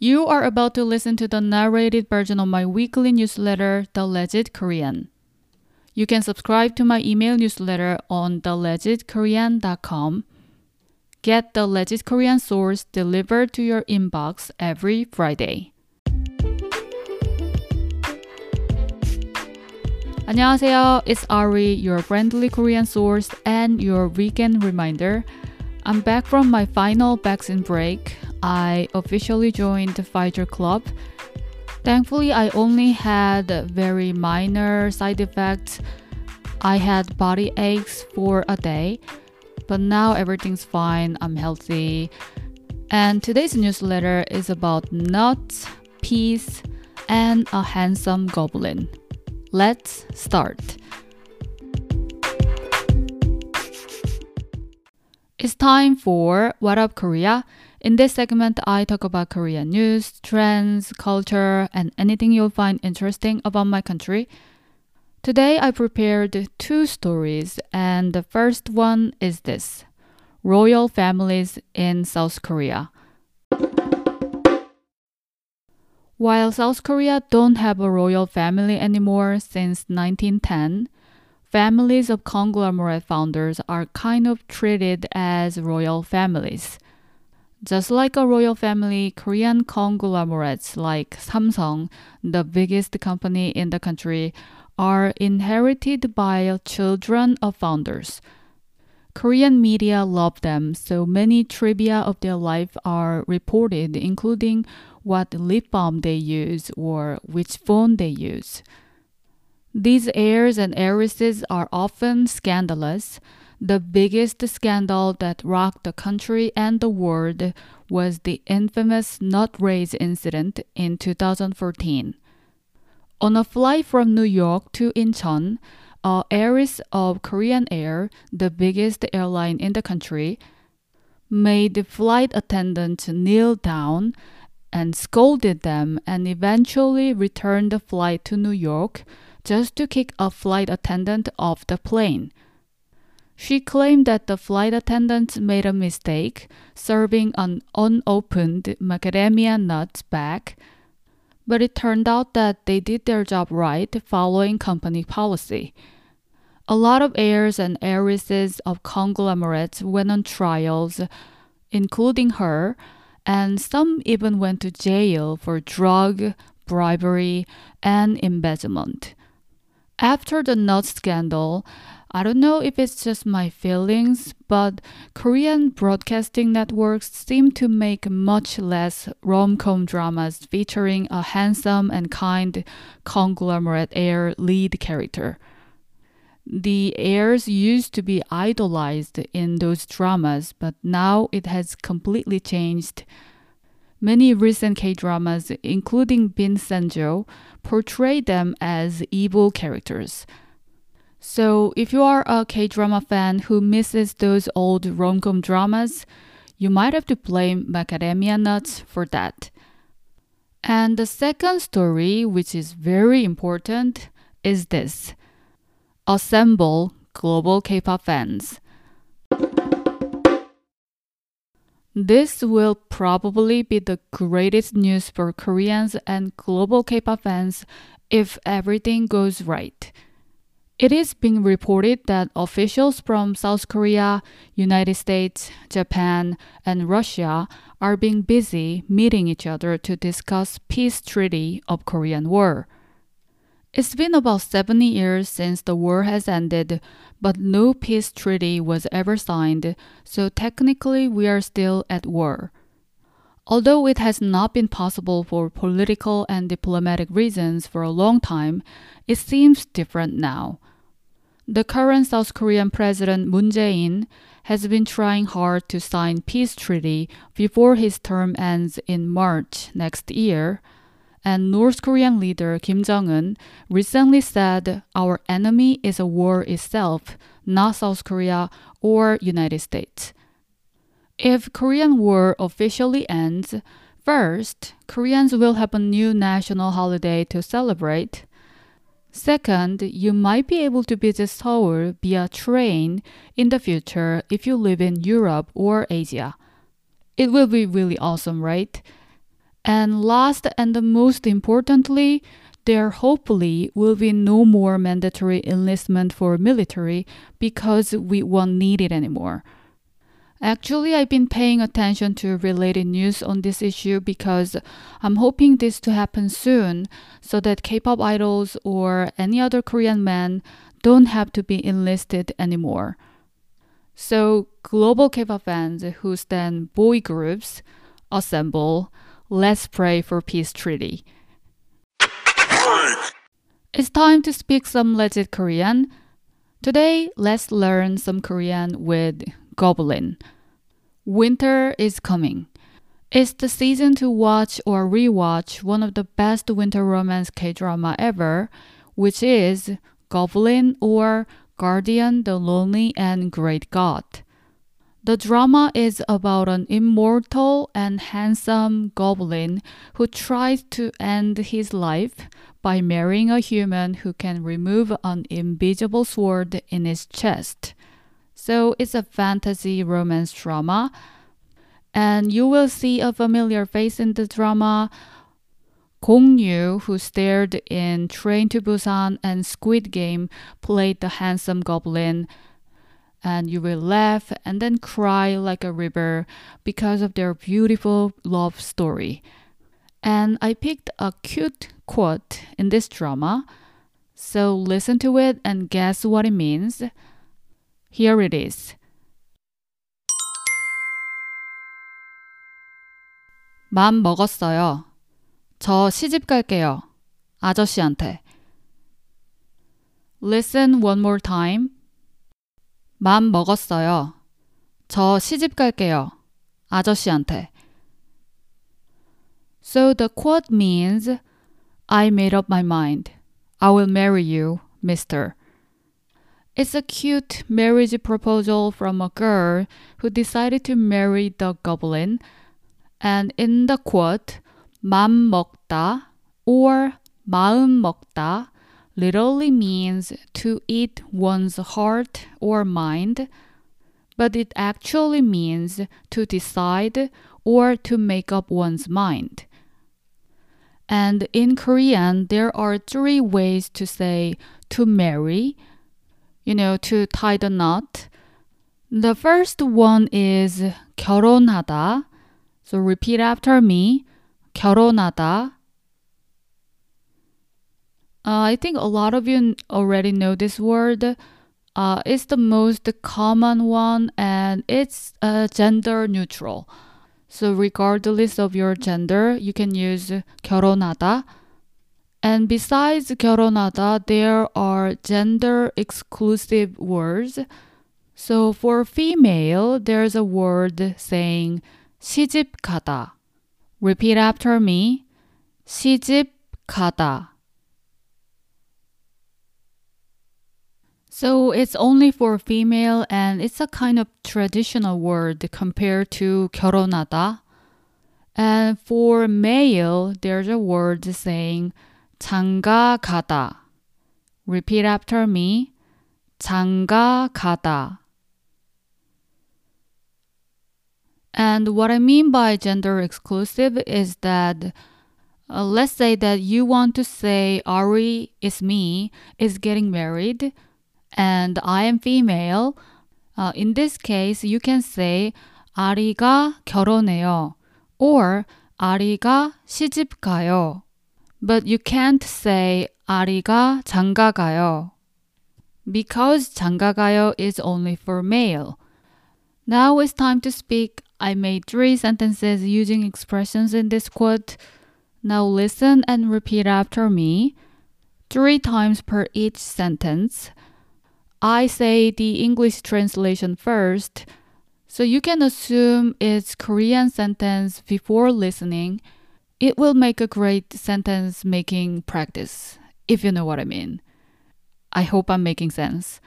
You are about to listen to the narrated version of my weekly newsletter, The Legit Korean. You can subscribe to my email newsletter on thelegitkorean.com. Get the Legit Korean source delivered to your inbox every Friday. 안녕하세요. It's Ari, your friendly Korean source and your weekend reminder. I'm back from my final vaccine break. I officially joined the Pfizer Club. Thankfully, I only had very minor side effects. I had body aches for a day, but now everything's fine. I'm healthy. And today's newsletter is about nuts, peace, and a handsome goblin. Let's start. It's time for What Up Korea. In this segment, I talk about Korean news, trends, culture, and anything you'll find interesting about my country. Today, I prepared two stories, and the first one is this Royal Families in South Korea. While South Korea don't have a royal family anymore since 1910, families of conglomerate founders are kind of treated as royal families. Just like a royal family, Korean conglomerates like Samsung, the biggest company in the country, are inherited by children of founders. Korean media love them, so many trivia of their life are reported, including what lip balm they use or which phone they use. These heirs and heiresses are often scandalous, the biggest scandal that rocked the country and the world was the infamous nut rage incident in 2014. On a flight from New York to Incheon, a heiress of Korean Air, the biggest airline in the country, made the flight attendant kneel down and scolded them and eventually returned the flight to New York just to kick a flight attendant off the plane. She claimed that the flight attendants made a mistake serving an unopened macadamia nuts bag, but it turned out that they did their job right following company policy. A lot of heirs and heiresses of conglomerates went on trials, including her, and some even went to jail for drug, bribery, and embezzlement. After the nuts scandal, I don't know if it's just my feelings, but Korean broadcasting networks seem to make much less rom com dramas featuring a handsome and kind conglomerate heir lead character. The heirs used to be idolized in those dramas, but now it has completely changed. Many recent K dramas, including Vincenzo, portray them as evil characters. So, if you are a K drama fan who misses those old rom com dramas, you might have to blame macadamia nuts for that. And the second story, which is very important, is this Assemble Global K pop fans. This will probably be the greatest news for Koreans and global K pop fans if everything goes right. It is being reported that officials from South Korea, United States, Japan, and Russia are being busy meeting each other to discuss peace treaty of Korean War. It's been about 70 years since the war has ended, but no peace treaty was ever signed, so technically we are still at war. Although it has not been possible for political and diplomatic reasons for a long time, it seems different now. The current South Korean President Moon Jae-in has been trying hard to sign peace treaty before his term ends in March next year. And North Korean leader Kim Jong-un recently said our enemy is a war itself, not South Korea or United States. If Korean War officially ends, first, Koreans will have a new national holiday to celebrate. Second, you might be able to visit Seoul via train in the future if you live in Europe or Asia. It will be really awesome, right? And last and most importantly, there hopefully will be no more mandatory enlistment for military because we won't need it anymore. Actually, I've been paying attention to related news on this issue because I'm hoping this to happen soon so that K-pop idols or any other Korean men don't have to be enlisted anymore. So, global K-pop fans who stand boy groups assemble. Let's pray for peace treaty. It's time to speak some legit Korean. Today, let's learn some Korean with Goblin. Winter is coming. It's the season to watch or rewatch one of the best winter romance K drama ever, which is Goblin or Guardian the Lonely and Great God. The drama is about an immortal and handsome goblin who tries to end his life by marrying a human who can remove an invisible sword in his chest. So it's a fantasy romance drama, and you will see a familiar face in the drama. Gong Yu, who starred in Train to Busan and Squid Game, played the handsome goblin and you will laugh and then cry like a river because of their beautiful love story. And I picked a cute quote in this drama, so listen to it and guess what it means. Here it is. 맘 먹었어요. 저 시집 갈게요. 아저씨한테. Listen one more time. 맘 먹었어요. 저 시집 갈게요. 아저씨한테. So the quote means I made up my mind. I will marry you, mister. It's a cute marriage proposal from a girl who decided to marry the goblin. And in the quote, 맘 먹다 or 마음 먹다 literally means to eat one's heart or mind, but it actually means to decide or to make up one's mind. And in Korean, there are three ways to say to marry, you know, to tie the knot. The first one is 결혼하다. So repeat after me. 결혼하다. Uh, I think a lot of you already know this word. Uh, it's the most common one and it's uh, gender neutral. So, regardless of your gender, you can use 결혼하다. And besides 결혼하다, there are gender exclusive words. So, for female, there's a word saying 시집 가다. Repeat after me. 시집 가다. So it's only for female and it's a kind of traditional word compared to 결혼하다. And for male, there's a word saying 장가 가다. Repeat after me. 장가 가다. And what I mean by gender exclusive is that uh, let's say that you want to say Ari is me is getting married and I am female. Uh, in this case, you can say 아리가 결혼해요 or 아리가 시집 가요. But you can't say 아리가 장가 가요 because 장가 가요 is only for male. Now it's time to speak. I made three sentences using expressions in this quote. Now listen and repeat after me, three times per each sentence. I say the English translation first, so you can assume it's Korean sentence before listening. It will make a great sentence making practice, if you know what I mean. I hope I'm making sense.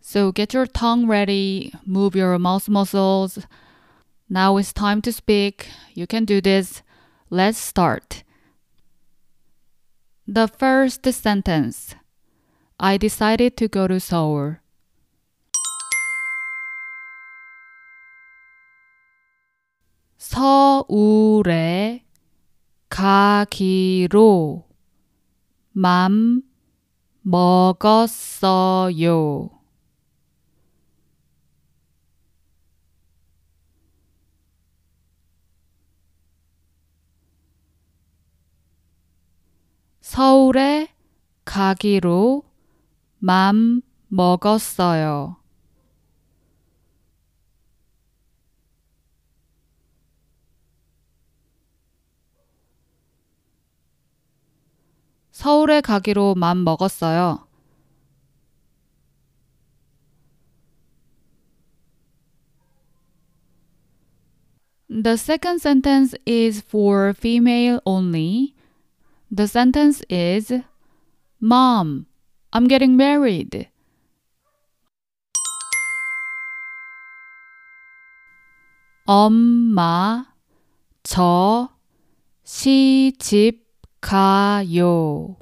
So get your tongue ready, move your mouth muscles. Now it's time to speak. You can do this. Let's start. The first sentence. I decided to go to Seoul. 서울에 가기로 맘 먹었어요. 서울에 가기로 맘 먹었어요. 서울에 가기로 맘 먹었어요. The second sentence is for female only. The sentence is Mom, I'm getting married. 엄마, 저 시집 가요.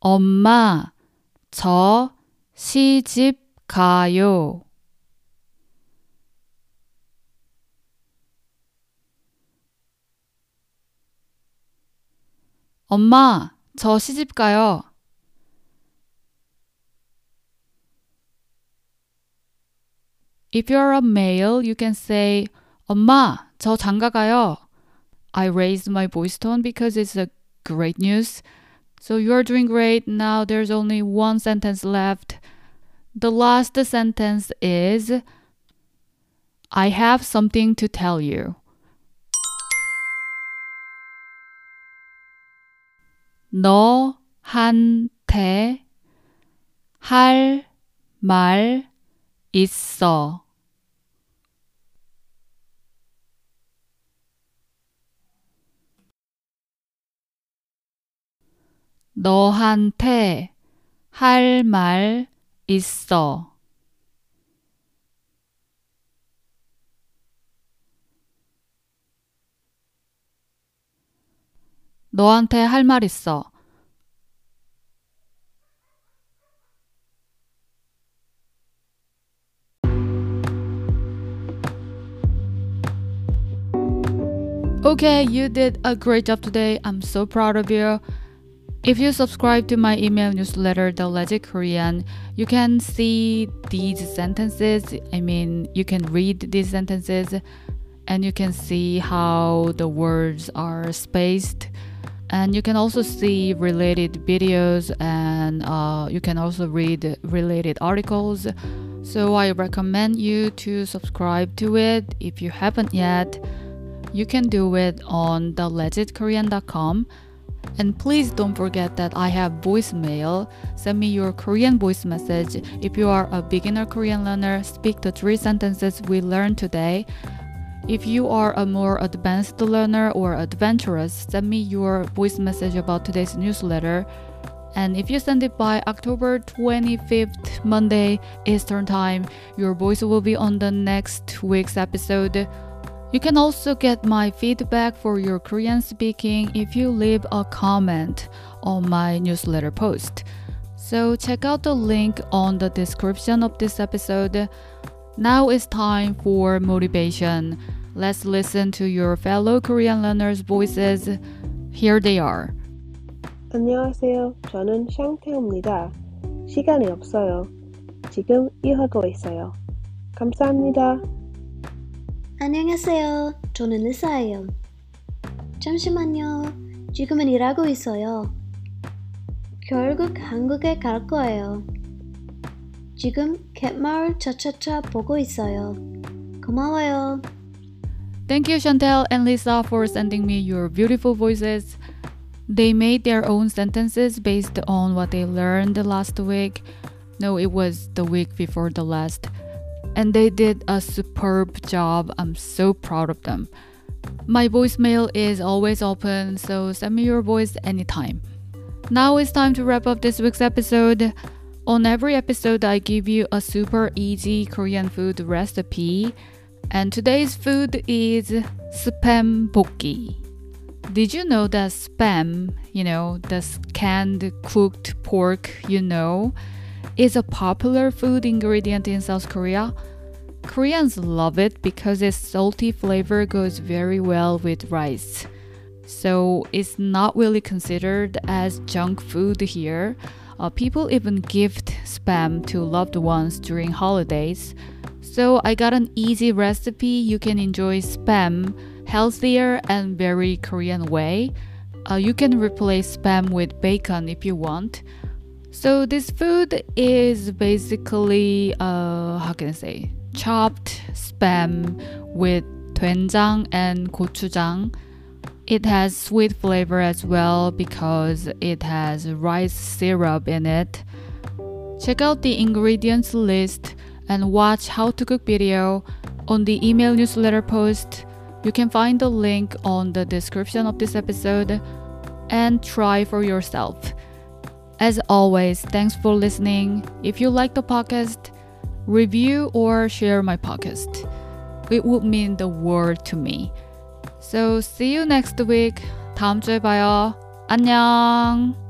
엄마, 저 시집 가요. 엄마, 저 시집 가요. If you're a male, you can say, 엄마, 저 장가 가요. I raised my voice tone because it's a great news. So you're doing great. Now there's only one sentence left. The last sentence is I have something to tell you. 너한테 할 말 있어. 너한테 할 말 있어. 너한테 할 말 있어. Okay, you did a great job today. I'm so proud of you. If you subscribe to my email newsletter, The Legit Korean, you can see these sentences. I mean, you can read these sentences and you can see how the words are spaced. And you can also see related videos and uh, you can also read related articles. So I recommend you to subscribe to it if you haven't yet. You can do it on thelegitkorean.com. And please don't forget that I have voicemail. Send me your Korean voice message. If you are a beginner Korean learner, speak the three sentences we learned today. If you are a more advanced learner or adventurous, send me your voice message about today's newsletter. And if you send it by October 25th, Monday, Eastern Time, your voice will be on the next week's episode. You can also get my feedback for your Korean speaking if you leave a comment on my newsletter post. So check out the link on the description of this episode. Now it's time for motivation. Let's listen to your fellow Korean learners' voices. Here they are. 안녕하세요. 저는 샹태입니다. 시간이 없어요. 지금 일하고 있어요. 감사합니다. 안녕하세요. 저는 리사예요. 잠시만요. 지금은 일하고 있어요. 결국 한국에 갈 거예요. 지금 갯마을 차차차 보고 있어요. 고마워요. Thank you, Chantel and Lisa, for sending me your beautiful voices. They made their own sentences based on what they learned last week. No, it was the week before the last. And they did a superb job. I'm so proud of them. My voicemail is always open, so send me your voice anytime. Now it's time to wrap up this week's episode. On every episode, I give you a super easy Korean food recipe. And today's food is spam bokki. Did you know that spam, you know, the canned cooked pork, you know, is a popular food ingredient in South Korea. Koreans love it because its salty flavor goes very well with rice. So it's not really considered as junk food here. Uh, people even gift spam to loved ones during holidays. So I got an easy recipe you can enjoy spam healthier and very Korean way. Uh, you can replace spam with bacon if you want. So this food is basically uh, how can I say chopped spam with doenjang and gochujang. It has sweet flavor as well because it has rice syrup in it. Check out the ingredients list and watch how to cook video on the email newsletter post. You can find the link on the description of this episode and try for yourself. As always, thanks for listening. If you like the podcast, review or share my podcast. It would mean the world to me. So see you next week. 다음 주에 봐요. 안녕.